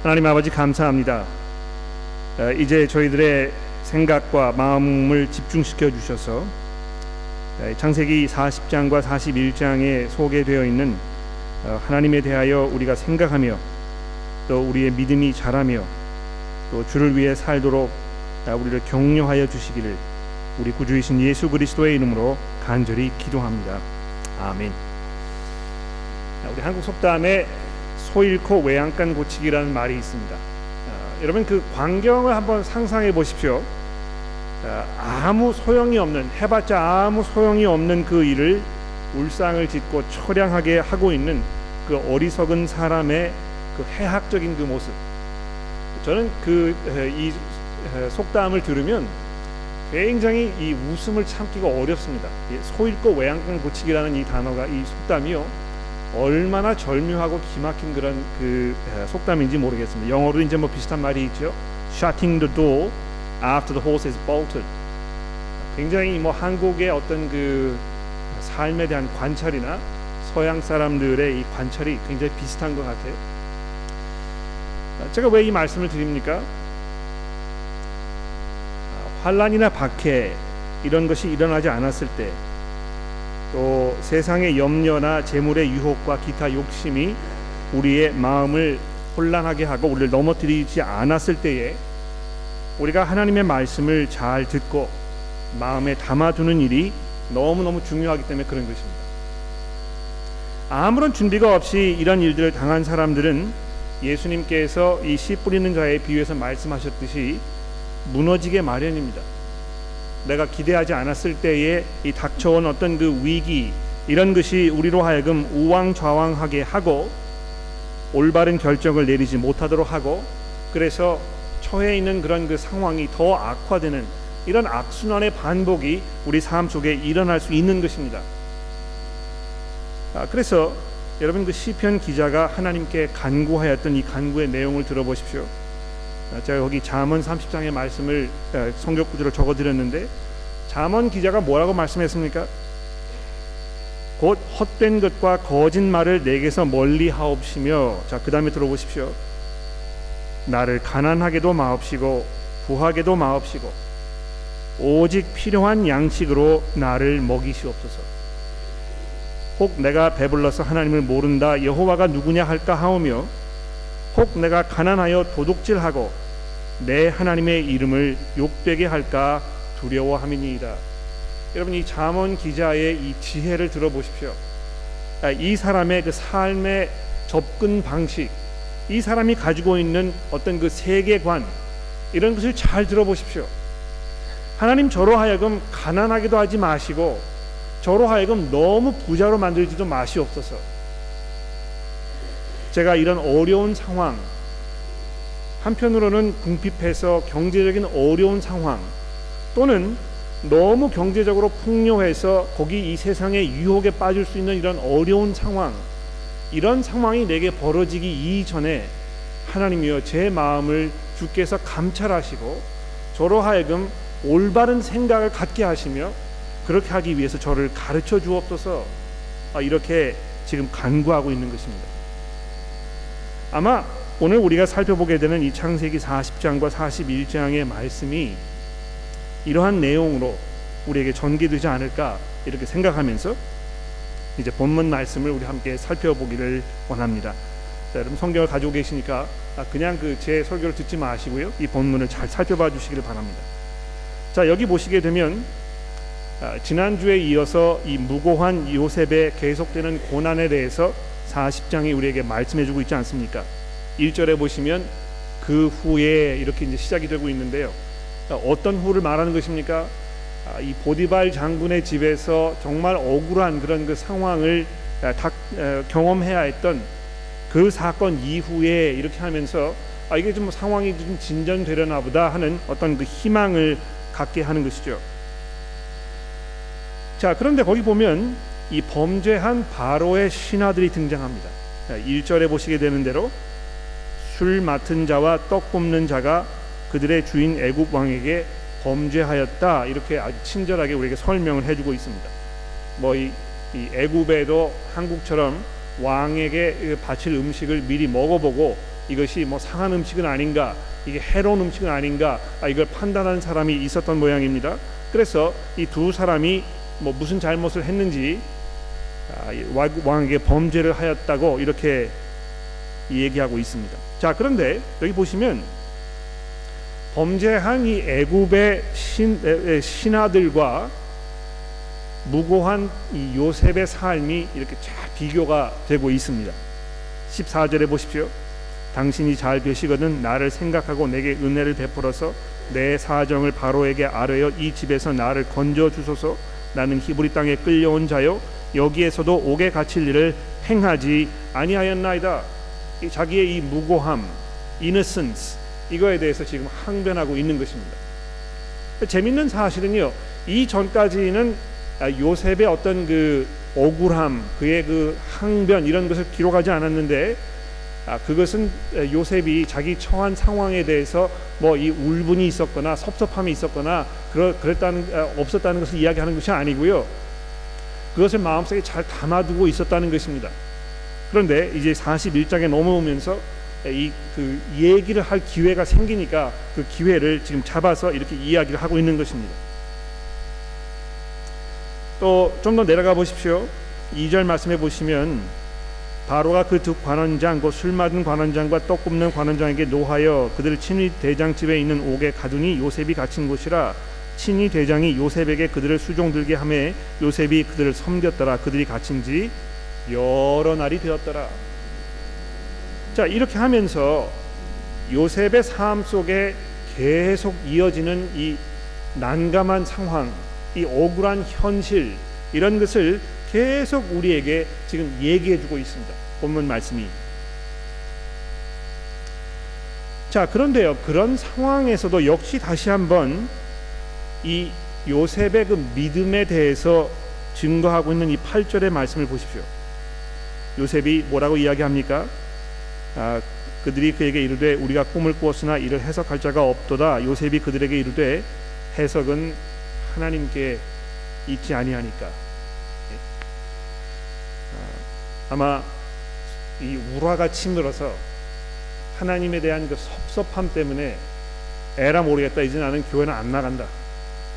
하나님 아버지 감사합니다. 어, 이제 저희들의 생각과 마음을 집중시켜 주셔서 어, 창세기 40장과 41장에 소개되어 있는 어, 하나님에 대하여 우리가 생각하며 또 우리의 믿음이 자라며 또 주를 위해 살도록 우리를 격려하여 주시기를 우리 구주이신 예수 그리스도의 이름으로 간절히 기도합니다. 아멘. 우리 한국 속담에 소 잃고 외양간 고치기라는 말이 있습니다. 어, 여러분 그 광경을 한번 상상해 보십시오. 어, 아무 소용이 없는 해봤자 아무 소용이 없는 그 일을 울상을 짓고 처량하게 하고 있는 그 어리석은 사람의 그 해학적인 그 모습. 저는 그 이 속담을 들으면 굉장히 이 웃음을 참기가 어렵습니다. 소 잃고 외양간 고치기라는 이 단어가 이 속담이요. 얼마나 절묘하고 기막힌 그런 그 속담인지 모르겠습니다. 영어로 이제 뭐 비슷한 말이 있죠. Shutting the door after the horse is bolted. 굉장히 뭐 한국의 어떤 그 삶에 대한 관찰이나 서양 사람들의 이 관찰이 굉장히 비슷한 것 같아요. 제가 왜 이 말씀을 드립니까? 환란이나 박해 이런 것이 일어나지 않았을 때 또 세상의 염려나 재물의 유혹과 기타 욕심이 우리의 마음을 혼란하게 하고 우리를 넘어뜨리지 않았을 때에 우리가 하나님의 말씀을 잘 듣고 마음에 담아두는 일이 너무너무 중요하기 때문에 그런 것입니다. 아무런 준비가 없이 이런 일들을 당한 사람들은 예수님께서 이 씨 뿌리는 자의 비유에서 말씀하셨듯이 무너지게 마련입니다. 내가 기대하지 않았을 때에 이 닥쳐온 어떤 그 위기 이런 것이 우리로 하여금 우왕좌왕하게 하고 올바른 결정을 내리지 못하도록 하고 그래서 처해 있는 그런 그 상황이 더 악화되는 이런 악순환의 반복이 우리 삶 속에 일어날 수 있는 것입니다. 아, 그래서 여러분 그 시편 기자가 하나님께 간구하였던 이 간구의 내용을 들어보십시오. 아, 제가 거기 잠언 30장의 말씀을 아, 성격 구조를 적어 드렸는데 잠언 기자가 뭐라고 말씀했습니까? 곧 헛된 것과 거짓말을 내게서 멀리 하옵시며 자 그 다음에 들어보십시오. 나를 가난하게도 마옵시고 부하게도 마옵시고 오직 필요한 양식으로 나를 먹이시옵소서. 혹 내가 배불러서 하나님을 모른다 여호와가 누구냐 할까 하오며 혹 내가 가난하여 도둑질하고 내 하나님의 이름을 욕되게 할까 두려워함이니이다. 여러분 이 잠언 기자의 이 지혜를 들어보십시오. 아, 이 사람의 그 삶의 접근 방식, 이 사람이 가지고 있는 어떤 그 세계관 이런 것을 잘 들어보십시오. 하나님 저로 하여금 가난하기도 하지 마시고 저로 하여금 너무 부자로 만들지도 마시옵소서. 제가 이런 어려운 상황 한편으로는 궁핍해서 경제적인 어려운 상황 또는 너무 경제적으로 풍요해서 거기 이 세상의 유혹에 빠질 수 있는 이런 어려운 상황 이런 상황이 내게 벌어지기 이전에 하나님이여 제 마음을 주께서 감찰하시고 저로 하여금 올바른 생각을 갖게 하시며 그렇게 하기 위해서 저를 가르쳐 주옵소서 아, 이렇게 지금 간구하고 있는 것입니다. 아마 오늘 우리가 살펴보게 되는 이 창세기 40장과 41장의 말씀이 이러한 내용으로 우리에게 전개되지 않을까 이렇게 생각하면서 이제 본문 말씀을 우리 함께 살펴보기를 원합니다. 자, 여러분 성경을 가지고 계시니까 아, 그냥 그 제 설교를 듣지 마시고요. 이 본문을 잘 살펴봐 주시기를 바랍니다. 자, 여기 보시게 되면 아, 지난주에 이어서 이 무고한 요셉의 계속되는 고난에 대해서 40장이 우리에게 말씀해 주고 있지 않습니까? 1절에 보시면 그 후에 이렇게 이제 시작이 되고 있는데요. 어떤 후를 말하는 것입니까? 아, 이 보디발 장군의 집에서 정말 억울한 그런 그 상황을 아, 다 경험해야 했던 그 사건 이후에 이렇게 하면서 아 이게 좀 상황이 좀 진전되려나 보다 하는 어떤 그 희망을 갖게 하는 것이죠. 자 그런데 거기 보면 이 범죄한 바로의 신하들이 등장합니다. 1절에 보시게 되는 대로 술 맡은 자와 떡 굽는 자가 그들의 주인 애굽 왕에게 범죄하였다 이렇게 아주 친절하게 우리에게 설명을 해주고 있습니다. 뭐이 이 애굽에도 한국처럼 왕에게 바칠 음식을 미리 먹어보고 이것이 뭐 상한 음식은 아닌가 이게 해로운 음식은 아닌가 아, 이걸 판단하는 사람이 있었던 모양입니다. 그래서 이 두 사람이 뭐 무슨 잘못을 했는지 아, 왕에게 범죄를 하였다고 이렇게 얘기하고 있습니다. 자 그런데 여기 보시면 범죄한 이 애굽의 신, 신하들과 무고한 이 요셉의 삶이 이렇게 쫙 비교가 되고 있습니다. 14절에 보십시오. 당신이 잘 되시거든 나를 생각하고 내게 은혜를 베풀어서 내 사정을 바로에게 아뢰어 이 집에서 나를 건져 주소서 나는 히브리 땅에 끌려온 자요 여기에서도 옥에 갇힐 일을 행하지 아니하였나이다. 이 자기의 이 무고함, innocence 이거에 대해서 지금 항변하고 있는 것입니다. 재밌는 사실은요. 이 전까지는 요셉의 어떤 그 억울함, 그의 그 항변 이런 것을 기록하지 않았는데 아, 그것은 요셉이 자기 처한 상황에 대해서 뭐 이 울분이 있었거나 섭섭함이 있었거나 그랬다는 없었다는 것을 이야기하는 것이 아니고요. 그것을 마음속에 잘 담아두고 있었다는 것입니다. 그런데 이제 41장에 넘어오면서 이 그 얘기를 할 기회가 생기니까 그 기회를 지금 잡아서 이렇게 이야기를 하고 있는 것입니다. 또 좀 더 내려가 보십시오. 2절 말씀해 보시면 바로가 그 두 관원장 곧 술 맞은 관원장과 떡 굽는 관원장에게 노하여 그들을 친히 대장집에 있는 옥에 가두니 요셉이 갇힌 곳이라 친히 대장이 요셉에게 그들을 수종들게 하매 요셉이 그들을 섬겼더라 그들이 갇힌 지 여러 날이 되었더라 자 이렇게 하면서 요셉의 삶 속에 계속 이어지는 이 난감한 상황 이 억울한 현실 이런 것을 계속 우리에게 지금 얘기해 주고 있습니다. 본문 말씀이. 자, 그런데요. 그런 상황에서도 역시 다시 한번 이 요셉의 그 믿음에 대해서 증거하고 있는 이 8절의 말씀을 보십시오. 요셉이 뭐라고 이야기합니까? 아, 그들이 그에게 이르되 우리가 꿈을 꾸었으나 이를 해석할 자가 없도다. 요셉이 그들에게 이르되 해석은 하나님께 있지 아니하니까. 아마 이 우라가 치밀어서 하나님에 대한 그 섭섭함 때문에 에라 모르겠다 이제 나는 교회는 안 나간다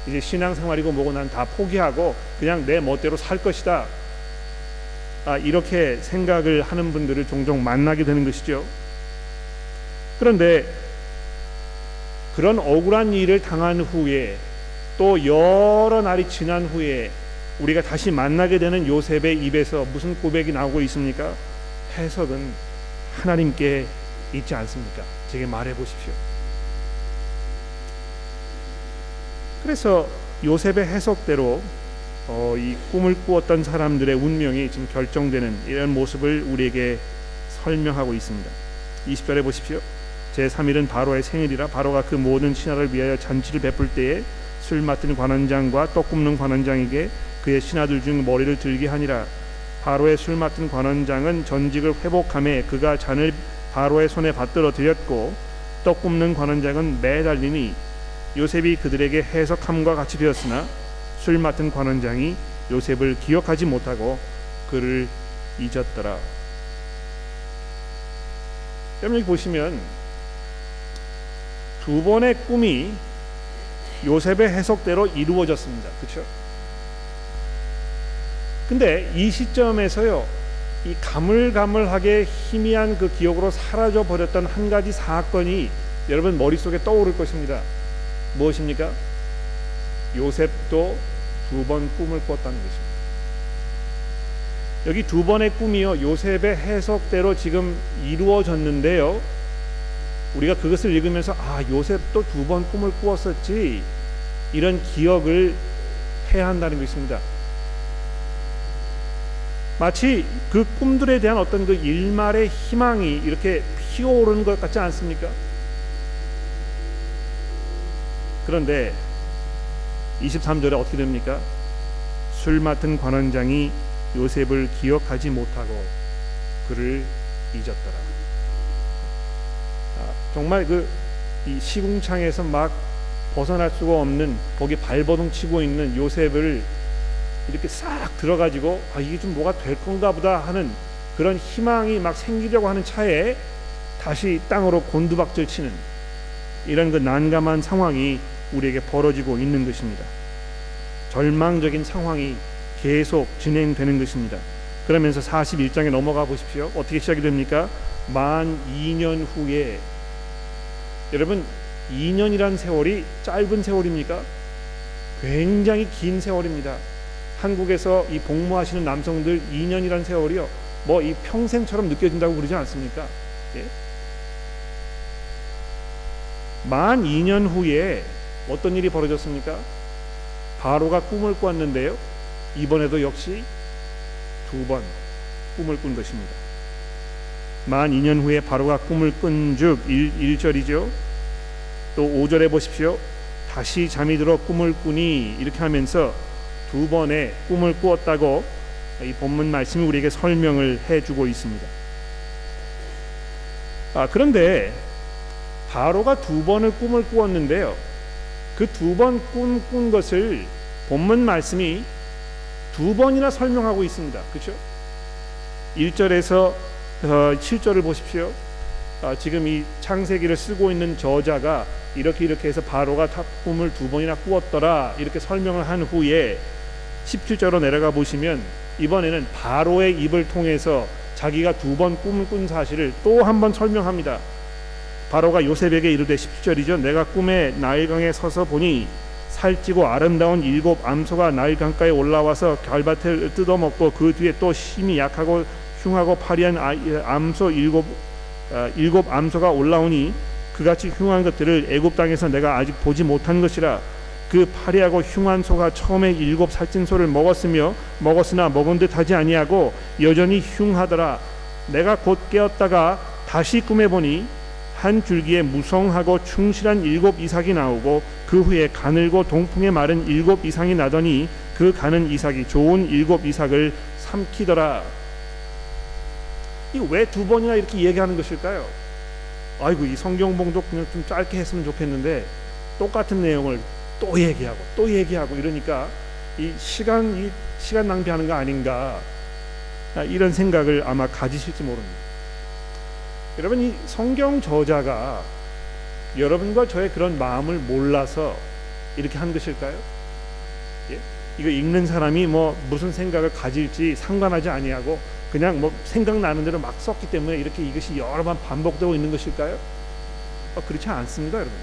이제 신앙생활이고 뭐고 난 다 포기하고 그냥 내 멋대로 살 것이다 아, 이렇게 생각을 하는 분들을 종종 만나게 되는 것이죠 그런데 그런 억울한 일을 당한 후에 또 여러 날이 지난 후에 우리가 다시 만나게 되는 요셉의 입에서 무슨 고백이 나오고 있습니까? 해석은 하나님께 있지 않습니까? 제게 말해 보십시오. 그래서 요셉의 해석대로 어, 이 꿈을 꾸었던 사람들의 운명이 지금 결정되는 이런 모습을 우리에게 설명하고 있습니다. 20절에 보십시오. 제 3일은 바로의 생일이라 바로가 그 모든 신하를 위하여 잔치를 베풀 때에 술 맡은 관원장과 떡 굽는 관원장에게 그의 신하들 중 머리를 들게 하니라 바로의 술 맡은 관원장은 전직을 회복함에 그가 잔을 바로의 손에 받들어 드렸고 떡 굽는 관원장은 매달리니 요셉이 그들에게 해석함과 같이 되었으나 술 맡은 관원장이 요셉을 기억하지 못하고 그를 잊었더라. 여러분 보시면 두 번의 꿈이 요셉의 해석대로 이루어졌습니다. 그렇죠? 근데 이 시점에서요. 이 가물가물하게 희미한 그 기억으로 사라져 버렸던 한 가지 사건이 여러분 머릿속에 떠오를 것입니다. 무엇입니까? 요셉도 두 번 꿈을 꿨다는 것입니다. 여기 두 번의 꿈이요. 요셉의 해석대로 지금 이루어졌는데요. 우리가 그것을 읽으면서 아, 요셉도 두 번 꿈을 꾸었었지. 이런 기억을 해야 한다는 것입니다. 마치 그 꿈들에 대한 어떤 그 일말의 희망이 이렇게 피어오르는 것 같지 않습니까? 그런데 23절에 어떻게 됩니까? 술 맡은 관원장이 요셉을 기억하지 못하고 그를 잊었더라. 아, 정말 그이 시궁창에서 막 벗어날 수가 없는 거기 발버둥 치고 있는 요셉을 이렇게 싹 들어가지고 아 이게 좀 뭐가 될 건가 보다 하는 그런 희망이 막 생기려고 하는 차에 다시 땅으로 곤두박질 치는 이런 그 난감한 상황이 우리에게 벌어지고 있는 것입니다. 절망적인 상황이 계속 진행되는 것입니다. 그러면서 41장에 넘어가 보십시오. 어떻게 시작이 됩니까? 만 2년 후에 여러분 2년이란 세월이 짧은 세월입니까? 굉장히 긴 세월입니다. 한국에서 이 복무하시는 남성들 2년이란 세월이요. 뭐 이 평생처럼 느껴진다고 그러지 않습니까? 예? 만 2년 후에 어떤 일이 벌어졌습니까? 바로가 꿈을 꿨는데요. 이번에도 역시 두 번 꿈을 꾼 것입니다. 만 2년 후에 바로가 꿈을 꾼즉 1, 절이죠 또 5절에 보십시오. 다시 잠이 들어 꿈을 꾸니 이렇게 하면서 두 번의 꿈을 꾸었다고 이 본문 말씀이 우리에게 설명을 해주고 있습니다. 아, 그런데 바로가 두 번을 꿈을 꾸었는데요. 그 두 번 꿈 꾼 것을 본문 말씀이 두 번이나 설명하고 있습니다. 그렇죠? 1절에서 7절을 어, 보십시오. 아, 지금 이 창세기를 쓰고 있는 저자가 이렇게 이렇게 해서 바로가 꿈을 두 번이나 꾸었더라 이렇게 설명을 한 후에 17절로 내려가 보시면 이번에는 바로의 입을 통해서 자기가 두 번 꿈을 꾼 사실을 또 한 번 설명합니다. 바로가 요셉에게 이르되 17절이죠. 내가 꿈에 나일강에 서서 보니 살찌고 아름다운 일곱 암소가 나일 강가에 올라와서 결밭을 뜯어먹고 그 뒤에 또 힘이 약하고 흉하고 파리한 암소 일곱 어, 일곱 암소가 올라오니 그같이 흉한 것들을 애굽 땅에서 내가 아직 보지 못한 것이라 그 파리하고 흉한 소가 처음에 일곱 살찐 소를 먹었으며 먹었으나 먹은 듯 하지 아니하고 여전히 흉하더라 내가 곧 깨었다가 다시 꿈에 보니 한 줄기에 무성하고 충실한 일곱 이삭이 나오고 그 후에 가늘고 동풍에 마른 일곱 이상이 나더니 그 가는 이삭이 좋은 일곱 이삭을 삼키더라. 이 왜 두 번이나 이렇게 얘기하는 것일까요? 아이고 이 성경 봉독 그냥 좀 짧게 했으면 좋겠는데 똑같은 내용을 또 얘기하고 또 얘기하고 이러니까 이 시간 이 시간 낭비하는 거 아닌가 이런 생각을 아마 가지실지 모릅니다. 여러분 이 성경 저자가 여러분과 저의 그런 마음을 몰라서 이렇게 한 것일까요? 예? 이거 읽는 사람이 뭐 무슨 생각을 가질지 상관하지 아니하고 그냥 뭐 생각나는 대로 막 썼기 때문에 이렇게 이것이 여러 번 반복되고 있는 것일까요? 어, 그렇지 않습니다, 여러분.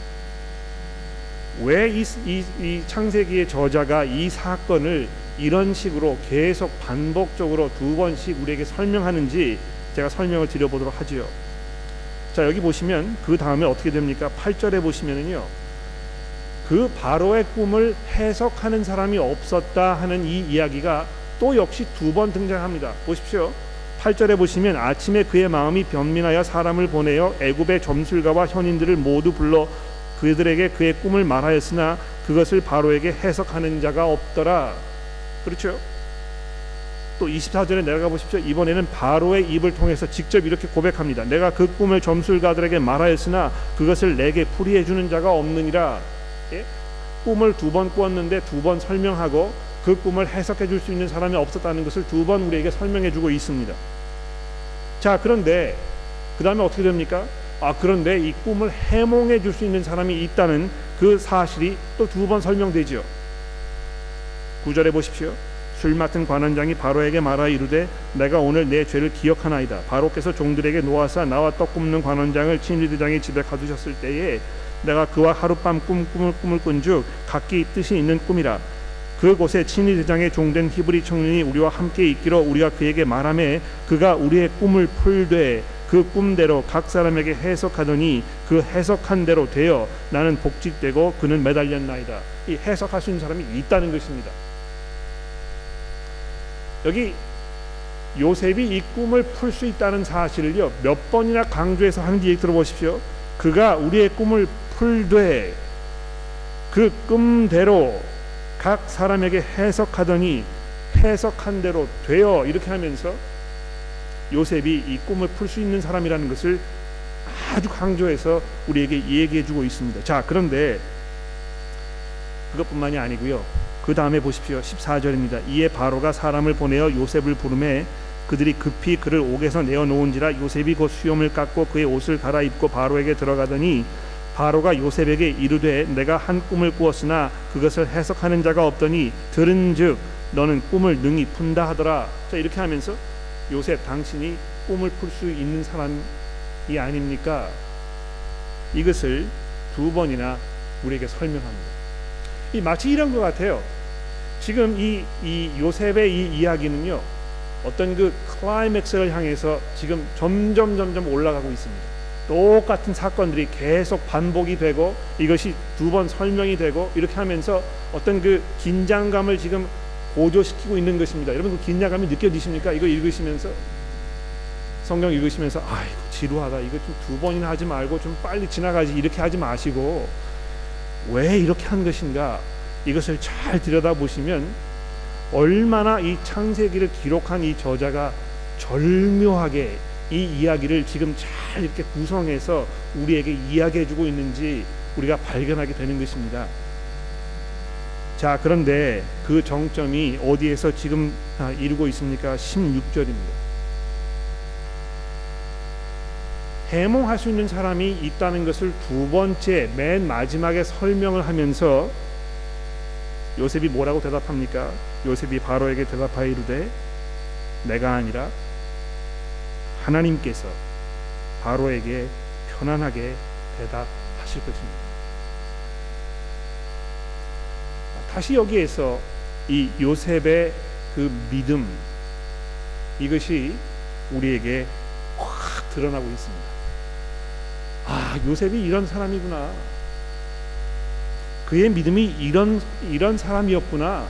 왜이 창세기의 저자가 이 사건을 이런 식으로 계속 반복적으로 두 번씩 우리에게 설명하는지 제가 설명을 드려보도록 하지요. 자 여기 보시면 그 다음에 어떻게 됩니까? 8절에 보시면은요. 그 바로의 꿈을 해석하는 사람이 없었다 하는 이 이야기가 또 역시 두 번 등장합니다. 보십시오. 8절에 보시면 아침에 그의 마음이 변민하여 사람을 보내어 애굽의 점술가와 현인들을 모두 불러 그들에게 그의 꿈을 말하였으나 그것을 바로에게 해석하는 자가 없더라. 그렇죠? 또 24절에 내려가 보십시오. 이번에는 바로의 입을 통해서 직접 이렇게 고백합니다. 내가 그 꿈을 점술가들에게 말하였으나 그것을 내게 풀이해 주는 자가 없느니라. 예? 꿈을 두 번 꾸었는데 두 번 설명하고 그 꿈을 해석해 줄 수 있는 사람이 없었다는 것을 두 번 우리에게 설명해 주고 있습니다. 자, 그런데 그 다음에 어떻게 됩니까? 아, 그런데 이 꿈을 해몽해 줄 수 있는 사람이 있다는 그 사실이 또 두 번 설명되지요. 구절에 보십시오. 술 맡은 관원장이 바로에게 말하 이르되 내가 오늘 내 죄를 기억하나이다. 바로께서 종들에게 놓아서 나와 떡 굽는 관원장을 친리대장의 집에 가두셨을 때에 내가 그와 하룻밤 꿈 꿈을 꿈을 꾼즉 각기 뜻이 있는 꿈이라. 그곳에 친리대장의 종된 히브리 청년이 우리와 함께 있기로 우리가 그에게 말하매 그가 우리의 꿈을 풀되 그 꿈대로 각 사람에게 해석하더니 그 해석한 대로 되어 나는 복직되고 그는 매달렸나이다. 이 해석할 수 있는 사람이 있다는 것입니다. 여기 요셉이 이 꿈을 풀 수 있다는 사실을요 몇 번이나 강조해서 하는지 들어보십시오. 그가 우리의 꿈을 풀되 그 꿈대로 각 사람에게 해석하더니 해석한 대로 되어 이렇게 하면서 요셉이 이 꿈을 풀 수 있는 사람이라는 것을 아주 강조해서 우리에게 얘기해 주고 있습니다. 자, 그런데 그것뿐만이 아니고요. 그 다음에 보십시오. 14절입니다. 이에 바로가 사람을 보내어 요셉을 부름에 그들이 급히 그를 옥에서 내어 놓은지라 요셉이 곧 수염을 깎고 그의 옷을 갈아입고 바로에게 들어가더니 바로가 요셉에게 이르되 내가 한 꿈을 꾸었으나 그것을 해석하는 자가 없더니 들은즉 너는 꿈을 능히 푼다 하더라. 자 이렇게 하면서 요셉 당신이 꿈을 풀 수 있는 사람이 아닙니까? 이것을 두 번이나 우리에게 설명합니다. 이 마치 이런 것 같아요. 지금 이, 이 요셉의 이 이야기는요 어떤 그 클라이맥스를 향해서 지금 점점 점점 올라가고 있습니다. 똑같은 사건들이 계속 반복이 되고 이것이 두 번 설명이 되고 이렇게 하면서 어떤 그 긴장감을 지금 고조시키고 있는 것입니다. 여러분 그 긴장감이 느껴지십니까? 이거 읽으시면서 성경 읽으시면서 아이고 지루하다. 이거 좀 두 번이나 하지 말고 좀 빨리 지나가지 이렇게 하지 마시고 왜 이렇게 한 것인가 이것을 잘 들여다 보시면 얼마나 이 창세기를 기록한 이 저자가 절묘하게 이 이야기를 지금 잘 이렇게 구성해서 우리에게 이야기해 주고 있는지 우리가 발견하게 되는 것입니다. 자, 그런데 그 정점이 어디에서 지금 아, 이루고 있습니까? 16절입니다. 해몽할 수 있는 사람이 있다는 것을 두 번째 맨 마지막에 설명을 하면서 요셉이 뭐라고 대답합니까? 요셉이 바로에게 대답하여 이르되 내가 아니라 하나님께서 바로에게 편안하게 대답하실 것입니다. 다시 여기에서 이 요셉의 그 믿음 이것이 우리에게 확 드러나고 있습니다. 아, 요셉이 이런 사람이구나. 그의 믿음이 이런 이런 사람이었구나.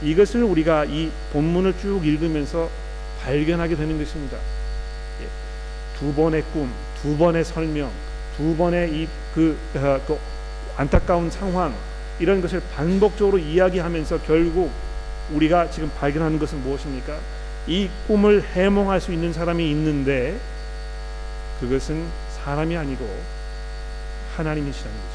이것을 우리가 이 본문을 쭉 읽으면서 발견하게 되는 것입니다. 두 번의 꿈, 두 번의 설명, 두 번의 이그 어, 그 안타까운 상황 이런 것을 반복적으로 이야기하면서 결국 우리가 지금 발견하는 것은 무엇입니까? 이 꿈을 해몽할 수 있는 사람이 있는데 그것은 사람이 아니고 하나님이시라는.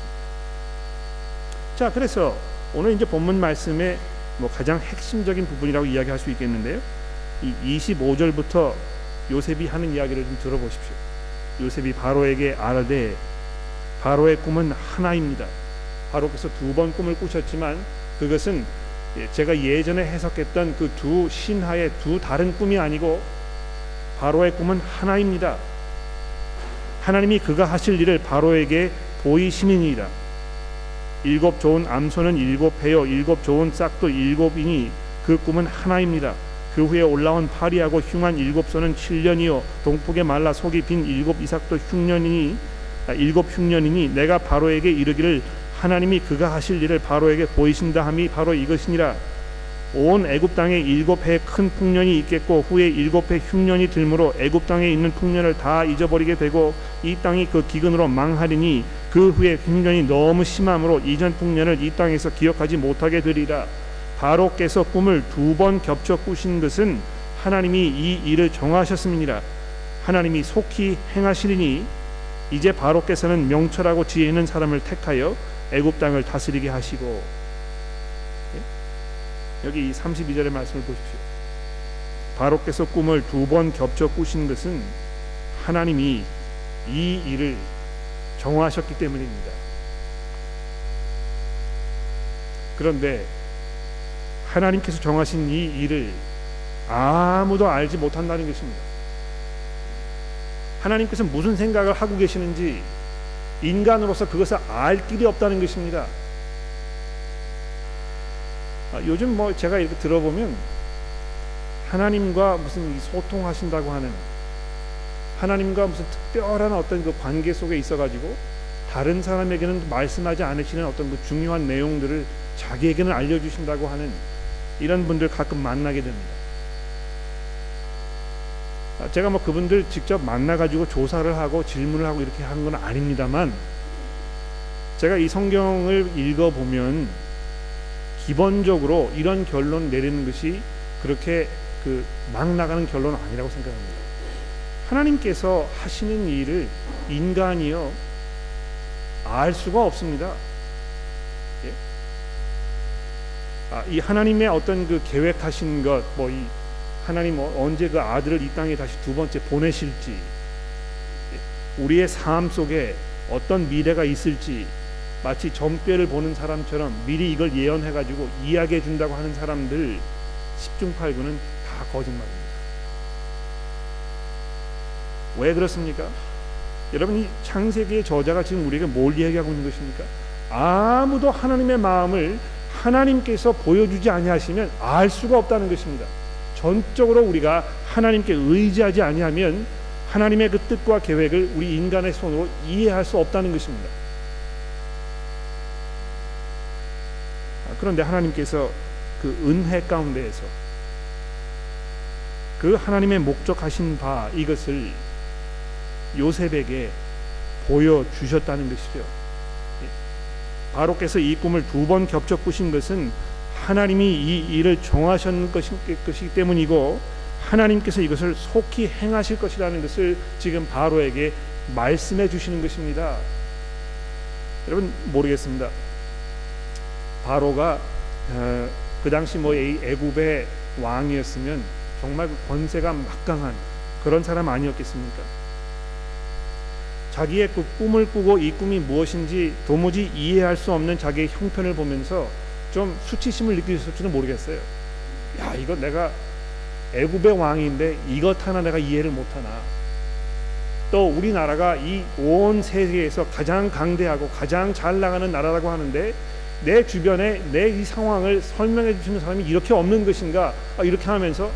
자, 그래서 오늘 이제 본문 말씀의 뭐 가장 핵심적인 부분이라고 이야기할 수 있겠는데요. 이 25절부터 요셉이 하는 이야기를 좀 들어보십시오. 요셉이 바로에게 아르되 바로의 꿈은 하나입니다. 바로께서 두 번 꿈을 꾸셨지만 그것은 제가 예전에 해석했던 그 두 신하의 두 다른 꿈이 아니고 바로의 꿈은 하나입니다. 하나님이 그가 하실 일을 바로에게 보이시니이다. 일곱 좋은 암소는 일곱 해요. 일곱 좋은 싹도 일곱이니 그 꿈은 하나입니다. 그 후에 올라온 파리하고 흉한 일곱 소는 7년이요 동북에 말라 속이 빈 일곱 이삭도 흉년이니 아, 일곱 흉년이니 내가 바로에게 이르기를 하나님이 그가 하실 일을 바로에게 보이신다 함이 바로 이것이니라 온 애굽 땅에 일곱 해 큰 풍년이 있겠고 후에 일곱 해 흉년이 들므로 애굽 땅에 있는 풍년을 다 잊어버리게 되고 이 땅이 그 기근으로 망하리니 그 후에 흉년이 너무 심함으로 이전 풍년을 이 땅에서 기억하지 못하게 되리라 바로께서 꿈을 두 번 겹쳐 꾸신 것은 하나님이 이 일을 정하셨습니다. 하나님이 속히 행하시리니 이제 바로께서는 명철하고 지혜 있는 사람을 택하여 애굽 땅을 다스리게 하시고 예? 여기 32절의 말씀을 보십시오. 바로께서 꿈을 두 번 겹쳐 꾸신 것은 하나님이 이 일을 정하셨기 때문입니다. 그런데 하나님께서 정하신 이 일을 아무도 알지 못한다는 것입니다. 하나님께서 무슨 생각을 하고 계시는지 인간으로서 그것을 알 길이 없다는 것입니다. 아, 요즘 뭐 제가 이렇게 들어보면 하나님과 무슨 소통하신다고 하는 하나님과 무슨 특별한 어떤 그 관계 속에 있어가지고 다른 사람에게는 말씀하지 않으시는 어떤 그 중요한 내용들을 자기에게는 알려주신다고 하는 이런 분들 가끔 만나게 됩니다. 아, 제가 뭐 그분들 직접 만나가지고 조사를 하고 질문을 하고 이렇게 한 건 아닙니다만 제가 이 성경을 읽어보면 기본적으로 이런 결론 내리는 것이 그렇게 그 막 나가는 결론은 아니라고 생각합니다. 하나님께서 하시는 일을 인간이요 알 수가 없습니다. 아, 이 하나님의 어떤 그 계획하신 것, 뭐 이 하나님 어, 언제 그 아들을 이 땅에 다시 두 번째 보내실지 우리의 삶 속에 어떤 미래가 있을지 마치 점괘를 보는 사람처럼 미리 이걸 예언해 가지고 이야기해 준다고 하는 사람들 10중 8구는 다 거짓말입니다. 왜 그렇습니까? 여러분 이 창세기의 저자가 지금 우리에게 뭘 이야기하고 있는 것입니까? 아무도 하나님의 마음을 하나님께서 보여주지 아니하시면 알 수가 없다는 것입니다. 전적으로 우리가 하나님께 의지하지 아니하면 하나님의 그 뜻과 계획을 우리 인간의 손으로 이해할 수 없다는 것입니다. 아, 그런데 하나님께서 그 은혜 가운데에서 그 하나님의 목적하신 바 이것을 요셉에게 보여 주셨다는 것이죠. 예. 바로께서 이 꿈을 두 번 겹쳐 꾸신 것은 하나님이 이 일을 정하셨는 것이기 때문이고 하나님께서 이것을 속히 행하실 것이라는 것을 지금 바로에게 말씀해 주시는 것입니다. 여러분 모르겠습니다. 바로가 어, 그 당시 뭐 애굽의 왕이었으면 정말 그 권세가 막강한 그런 사람 아니었겠습니까? 자기의 그 꿈을 꾸고 이 꿈이 무엇인지 도무지 이해할 수 없는 자기의 형편을 보면서 좀 수치심을 느끼셨을지는 모르겠어요. 야 이거 내가 애굽의 왕인데 이것 하나 내가 이해를 못하나. 또 우리나라가 이 온 세계에서 가장 강대하고 가장 잘 나가는 나라라고 하는데 내 주변에 내 이 상황을 설명해 주시는 사람이 이렇게 없는 것인가 아, 이렇게 하면서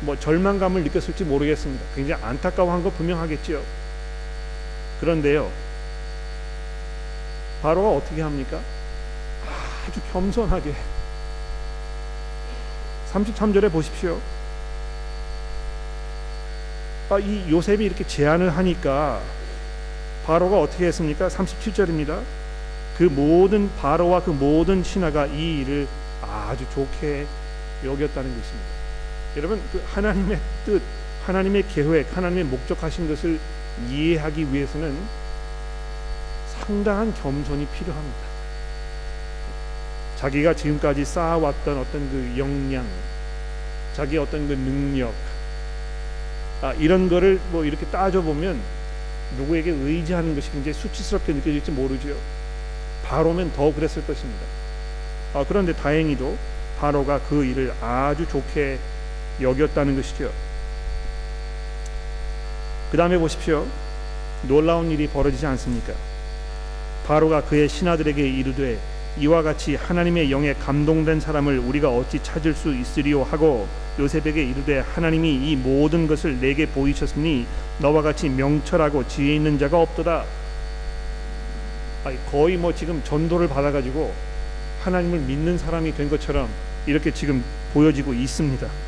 뭐 절망감을 느꼈을지 모르겠습니다. 굉장히 안타까워한 거 분명하겠지요. 그런데요, 바로가 어떻게 합니까? 아주 겸손하게 33절에 보십시오. 아, 이 요셉이 이렇게 제안을 하니까 바로가 어떻게 했습니까? 37절입니다. 그 모든 바로와 그 모든 신하가 이 일을 아주 좋게 여겼다는 것입니다. 여러분 그 하나님의 뜻, 하나님의 계획, 하나님의 목적하신 것을 이해하기 위해서는 상당한 겸손이 필요합니다. 자기가 지금까지 쌓아왔던 어떤 그 역량, 자기 어떤 그 능력, 아, 이런 거를 뭐 이렇게 따져 보면 누구에게 의지하는 것이 굉장히 수치스럽게 느껴질지 모르죠. 바로면 더 그랬을 것입니다. 아, 그런데 다행히도 바로가 그 일을 아주 좋게 여겼다는 것이죠. 그 다음에 보십시오. 놀라운 일이 벌어지지 않습니까? 바로가 그의 신하들에게 이르되 이와 같이 하나님의 영에 감동된 사람을 우리가 어찌 찾을 수 있으리요 하고 요셉에게 이르되 하나님이 이 모든 것을 내게 보이셨으니 너와 같이 명철하고 지혜 있는 자가 없도다. 거의 뭐 지금 전도를 받아가지고 하나님을 믿는 사람이 된 것처럼 이렇게 지금 보여지고 있습니다.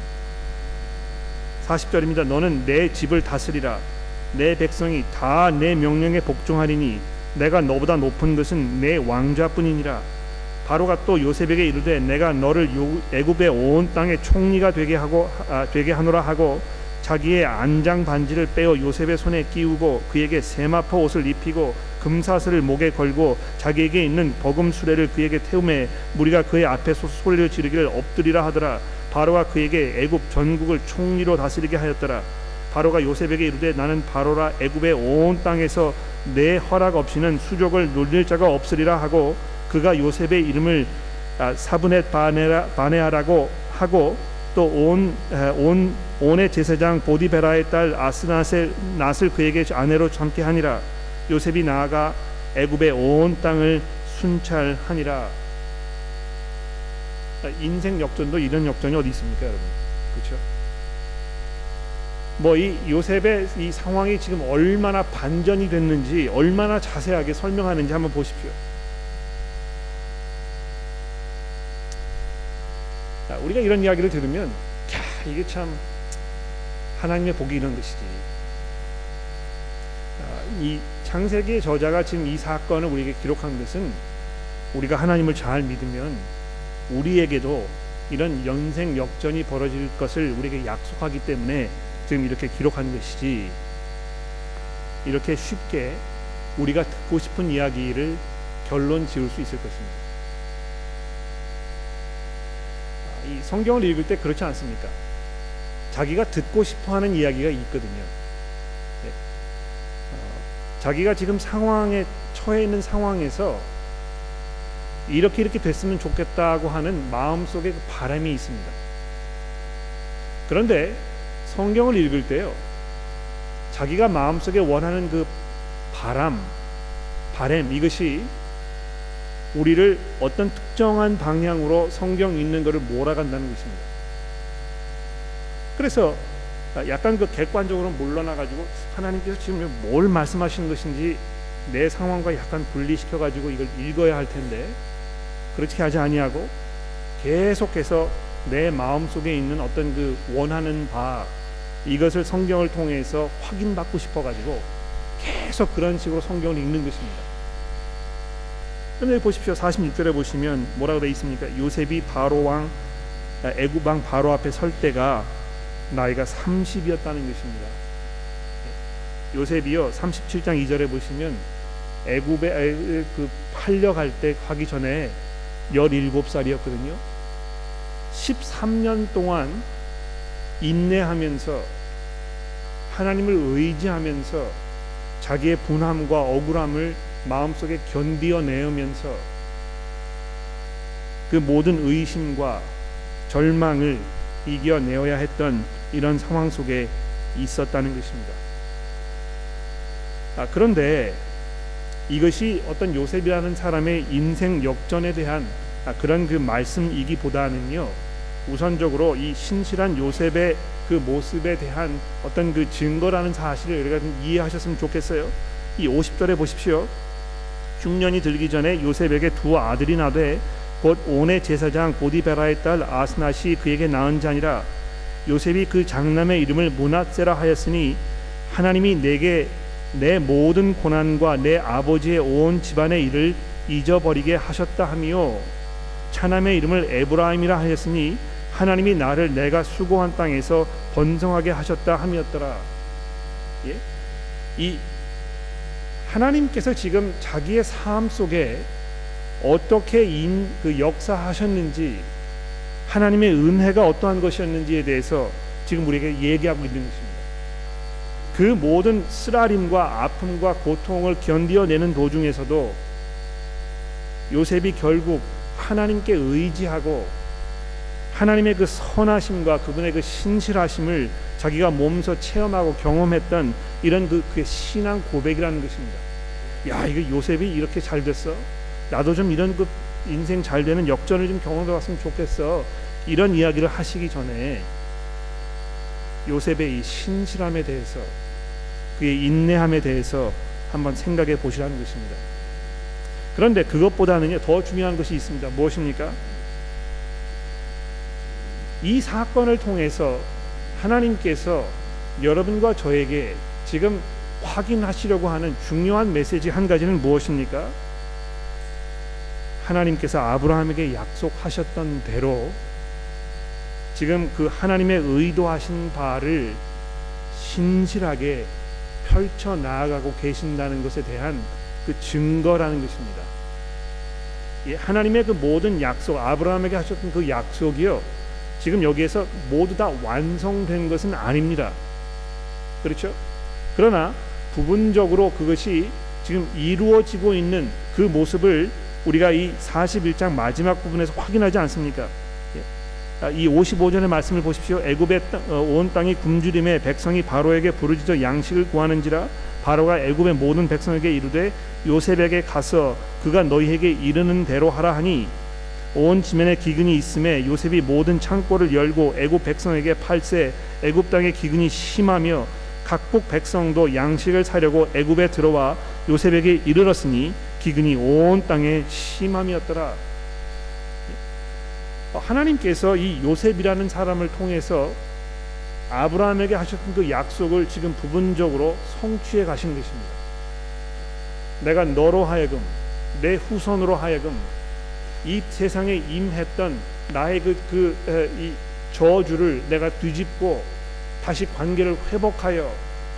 40절입니다. 너는 내 집을 다스리라. 내 백성이 다 내 명령에 복종하리니 내가 너보다 높은 것은 내 왕좌뿐이니라. 바로가 또 요셉에게 이르되 내가 너를 애굽의 온 땅의 총리가 되게 하고 아, 되게 하노라 하고 자기의 안장 반지를 빼어 요셉의 손에 끼우고 그에게 세마포 옷을 입히고 금사슬을 목에 걸고 자기에게 있는 버금 수레를 그에게 태우매 무리가 그의 앞에서 소리를 지르기를 엎드리라 하더라 바로가 그에게 애굽 전국을 총리로 다스리게 하였더라. 바로가 요셉에게 이르되 나는 바로라 애굽의 온 땅에서 내 허락 없이는 수족을 놀릴 자가 없으리라 하고 그가 요셉의 이름을 아, 사브넷 바네아라고 하고 또 온 온 온의 제사장 보디베라의 딸 아스낫의 낫을 그에게 아내로 참게 하니라. 요셉이 나아가 애굽의 온 땅을 순찰하니라. 아, 인생 역전도 이런 역전이 어디 있습니까 여러분? 그렇죠? 뭐 이 요셉의 이 상황이 지금 얼마나 반전이 됐는지 얼마나 자세하게 설명하는지 한번 보십시오. 우리가 이런 이야기를 들으면 야, 이게 참 하나님의 복이 이런 것이지. 이 창세기의 저자가 지금 이 사건을 우리에게 기록한 것은 우리가 하나님을 잘 믿으면 우리에게도 이런 연생 역전이 벌어질 것을 우리에게 약속하기 때문에 지금 이렇게 기록한 것이지 이렇게 쉽게 우리가 듣고 싶은 이야기를 결론 지을 수 있을 것입니다. 이 성경을 읽을 때 그렇지 않습니까? 자기가 듣고 싶어 하는 이야기가 있거든요. 예. 어, 자기가 지금 상황에 처해 있는 상황에서 이렇게 이렇게 됐으면 좋겠다고 하는 마음속에 그 바람이 있습니다. 그런데 성경을 읽을 때요. 자기가 마음속에 원하는 그 바람, 바램 이것이 우리를 어떤 특정한 방향으로 성경 있는 것을 몰아간다는 것입니다. 그래서 약간 그 객관적으로 물러나 가지고 하나님께서 지금 뭘 말씀하시는 것인지 내 상황과 약간 분리시켜 가지고 이걸 읽어야 할 텐데 그렇게 하지 아니하고 계속해서 내 마음 속에 있는 어떤 그 원하는 바 이것을 성경을 통해서 확인받고 싶어 가지고 계속 그런 식으로 성경을 읽는 것입니다. 그런데 보십시오. 46절에 보시면 뭐라고 되어 있습니까? 요셉이 바로 왕 애굽 왕 바로 앞에 설 때가 나이가 30이었다는 것입니다. 요셉이요 37장 2절에 보시면 애굽에 그 팔려갈 때 가기 전에 17살이었거든요. 13년 동안 인내하면서 하나님을 의지하면서 자기의 분함과 억울함을 마음속에 견디어내면서 그 모든 의심과 절망을 이겨내어야 했던 이런 상황 속에 있었다는 것입니다. 아, 그런데 이것이 어떤 요셉이라는 사람의 인생 역전에 대한 아, 그런 그 말씀이기보다는요 우선적으로 이 신실한 요셉의 그 모습에 대한 어떤 그 증거라는 사실을 우리가 좀 이해하셨으면 좋겠어요. 이 50절에 보십시오. 흉년이 들기 전에 요셉에게 두 아들이 나되 곧 온의 제사장 보디베라의 딸 아스낫이 그에게 낳은 자니라 요셉이 그 장남의 이름을 문하세라 하였으니 하나님이 내게 내 모든 고난과 내 아버지의 온 집안의 일을 잊어버리게 하셨다 하며 차남의 이름을 에브라임이라 하였으니 하나님이 나를 내가 수고한 땅에서 번성하게 하셨다 함이었더라. 예? 이 하나님께서 지금 자기의 삶 속에 어떻게 인, 그 역사하셨는지 하나님의 은혜가 어떠한 것이었는지에 대해서 지금 우리에게 얘기하고 있는 것입니다. 그 모든 쓰라림과 아픔과 고통을 견디어내는 도중에서도 요셉이 결국 하나님께 의지하고 하나님의 그 선하심과 그분의 그 신실하심을 자기가 몸소 체험하고 경험했던 이런 그, 그 신앙 고백이라는 것입니다. 야, 이거 요셉이 이렇게 잘 됐어. 나도 좀 이런 그 인생 잘 되는 역전을 좀 경험해 봤으면 좋겠어. 이런 이야기를 하시기 전에 요셉의 이 신실함에 대해서 그의 인내함에 대해서 한번 생각해 보시라는 것입니다. 그런데 그것보다는요 더 중요한 것이 있습니다. 무엇입니까? 이 사건을 통해서 하나님께서 여러분과 저에게 지금 확인하시려고 하는 중요한 메시지 한 가지는 무엇입니까? 하나님께서 아브라함에게 약속하셨던 대로 지금 그 하나님의 의도하신 바를 신실하게 펼쳐 나아가고 계신다는 것에 대한 그 증거라는 것입니다. 예, 하나님의 그 모든 약속, 아브라함에게 하셨던 그 약속이요. 지금 여기에서 모두 다 완성된 것은 아닙니다. 그렇죠? 그러나 부분적으로 그것이 지금 이루어지고 있는 그 모습을 우리가 이 41장 마지막 부분에서 확인하지 않습니까? 예. 아, 이 55절의 말씀을 보십시오. 애굽의 어, 온 땅이 굶주림에 백성이 바로에게 부르짖어 양식을 구하는지라 바로가 애굽의 모든 백성에게 이르되 요셉에게 가서 그가 너희에게 이르는 대로 하라 하니 온 지면에 기근이 있음에 요셉이 모든 창고를 열고 애굽 백성에게 팔세 애굽 땅의 기근이 심하며 각국 백성도 양식을 사려고 애굽에 들어와 요셉에게 이르렀으니 기근이 온 땅에 심함이었더라. 하나님께서 이 요셉이라는 사람을 통해서 아브라함에게 하셨던 그 약속을 지금 부분적으로 성취해 가신 것입니다. 내가 너로 하여금 내 후손으로 하여금 이 세상에 임했던 나의 그, 그, 이 저주를 내가 뒤집고 다시 관계를 회복하여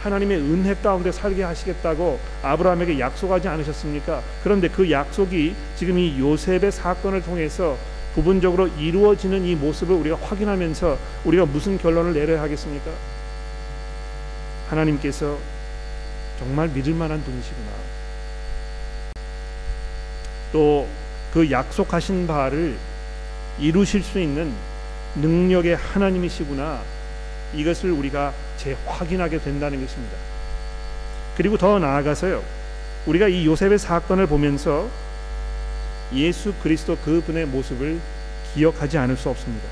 하나님의 은혜 가운데 살게 하시겠다고 아브라함에게 약속하지 않으셨습니까? 그런데 그 약속이 지금 이 요셉의 사건을 통해서 부분적으로 이루어지는 이 모습을 우리가 확인하면서 우리가 무슨 결론을 내려야 하겠습니까? 하나님께서 정말 믿을 만한 분이시구나. 또 그 약속하신 바를 이루실 수 있는 능력의 하나님이시구나. 이것을 우리가 재확인하게 된다는 것입니다. 그리고 더 나아가서요. 우리가 이 요셉의 사건을 보면서 예수 그리스도 그분의 모습을 기억하지 않을 수 없습니다.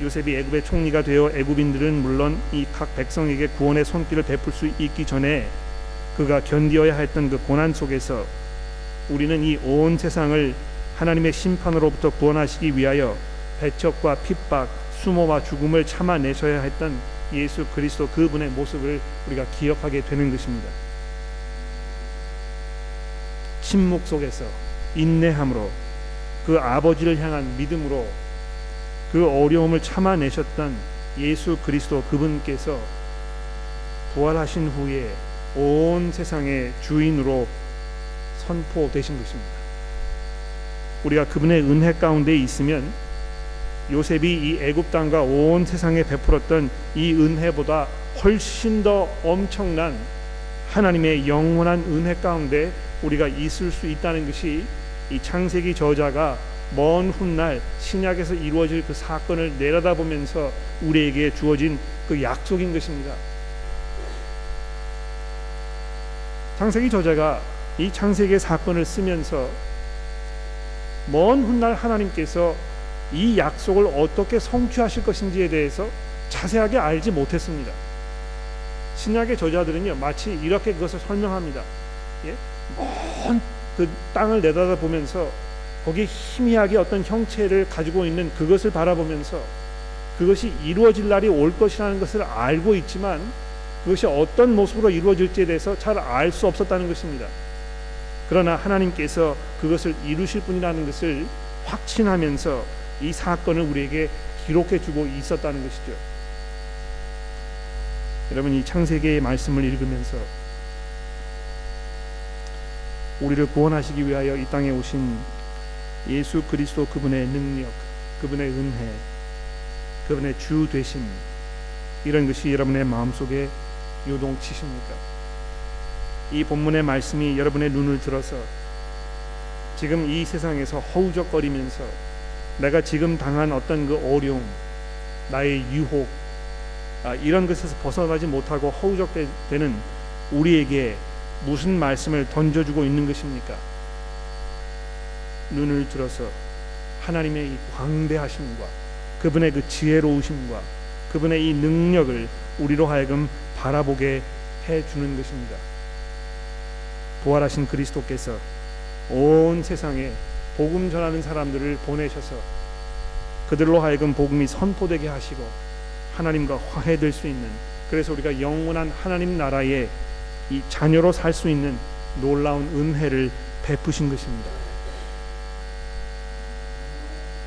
요셉이 애굽의 총리가 되어 애굽인들은 물론 이 각 백성에게 구원의 손길을 베풀 수 있기 전에 그가 견디어야 했던 그 고난 속에서 우리는 이 온 세상을 하나님의 심판으로부터 구원하시기 위하여 배척과 핍박, 수모와 죽음을 참아내셔야 했던 예수 그리스도 그분의 모습을 우리가 기억하게 되는 것입니다. 침묵 속에서 인내함으로 그 아버지를 향한 믿음으로 그 어려움을 참아내셨던 예수 그리스도 그분께서 부활하신 후에 온 세상의 주인으로 선포되신 것입니다. 우리가 그분의 은혜 가운데 있으면 요셉이 이 애굽 땅과 온 세상에 베풀었던 이 은혜보다 훨씬 더 엄청난 하나님의 영원한 은혜 가운데 우리가 있을 수 있다는 것이 이 창세기 저자가 먼 훗날 신약에서 이루어질 그 사건을 내려다보면서 우리에게 주어진 그 약속인 것입니다. 창세기 저자가 이 창세기 사건을 쓰면서 먼 훗날 하나님께서 이 약속을 어떻게 성취하실 것인지에 대해서 자세하게 알지 못했습니다. 신약의 저자들은요 마치 이렇게 그것을 설명합니다. 예? 먼 그 땅을 내다보면서 거기에 희미하게 어떤 형체를 가지고 있는 그것을 바라보면서 그것이 이루어질 날이 올 것이라는 것을 알고 있지만 그것이 어떤 모습으로 이루어질지에 대해서 잘 알 수 없었다는 것입니다. 그러나 하나님께서 그것을 이루실 분이라는 것을 확신하면서 이 사건을 우리에게 기록해 주고 있었다는 것이죠. 여러분 이 창세기의 말씀을 읽으면서 우리를 구원하시기 위하여 이 땅에 오신 예수 그리스도 그분의 능력, 그분의 은혜, 그분의 주 되심 이런 것이 여러분의 마음속에 요동치십니까? 이 본문의 말씀이 여러분의 눈을 들어서 지금 이 세상에서 허우적거리면서 내가 지금 당한 어떤 그 어려움, 나의 유혹 아, 이런 것에서 벗어나지 못하고 허우적대는 우리에게 무슨 말씀을 던져주고 있는 것입니까? 눈을 들어서 하나님의 이 광대하심과 그분의 그 지혜로우심과 그분의 이 능력을 우리로 하여금 바라보게 해 주는 것입니다. 부활하신 그리스도께서 온 세상에 복음 전하는 사람들을 보내셔서 그들로 하여금 복음이 선포되게 하시고 하나님과 화해될 수 있는 그래서 우리가 영원한 하나님 나라의 이 자녀로 살 수 있는 놀라운 은혜를 베푸신 것입니다.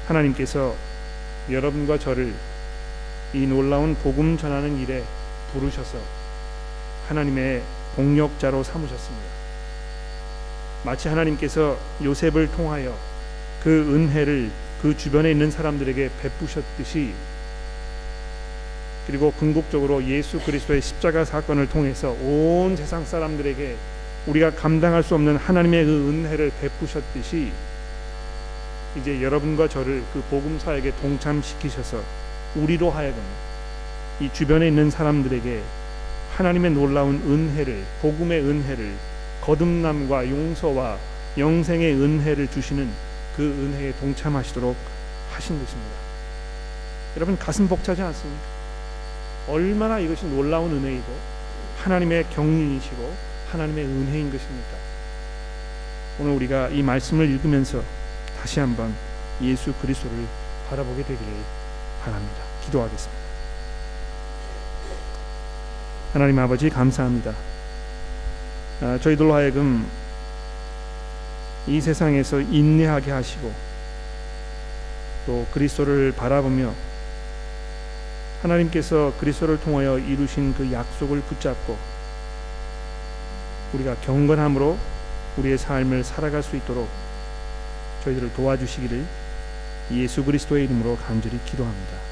하나님께서 여러분과 저를 이 놀라운 복음 전하는 일에 부르셔서 하나님의 동력자로 삼으셨습니다. 마치 하나님께서 요셉을 통하여 그 은혜를 그 주변에 있는 사람들에게 베푸셨듯이 그리고 궁극적으로 예수 그리스도의 십자가 사건을 통해서 온 세상 사람들에게 우리가 감당할 수 없는 하나님의 그 은혜를 베푸셨듯이 이제 여러분과 저를 그 복음 사역에 동참시키셔서 우리로 하여금 이 주변에 있는 사람들에게 하나님의 놀라운 은혜를 복음의 은혜를 거듭남과 용서와 영생의 은혜를 주시는 그 은혜에 동참하시도록 하신 것입니다. 여러분 가슴 벅차지 않습니까? 얼마나 이것이 놀라운 은혜이고 하나님의 경륜이시고 하나님의 은혜인 것입니까? 오늘 우리가 이 말씀을 읽으면서 다시 한번 예수 그리스도를 바라보게 되기를 바랍니다. 기도하겠습니다. 하나님 아버지 감사합니다. 아, 저희들로 하여금 이 세상에서 인내하게 하시고 또 그리스도를 바라보며 하나님께서 그리스도를 통하여 이루신 그 약속을 붙잡고 우리가 경건함으로 우리의 삶을 살아갈 수 있도록 저희들을 도와주시기를 예수 그리스도의 이름으로 간절히 기도합니다.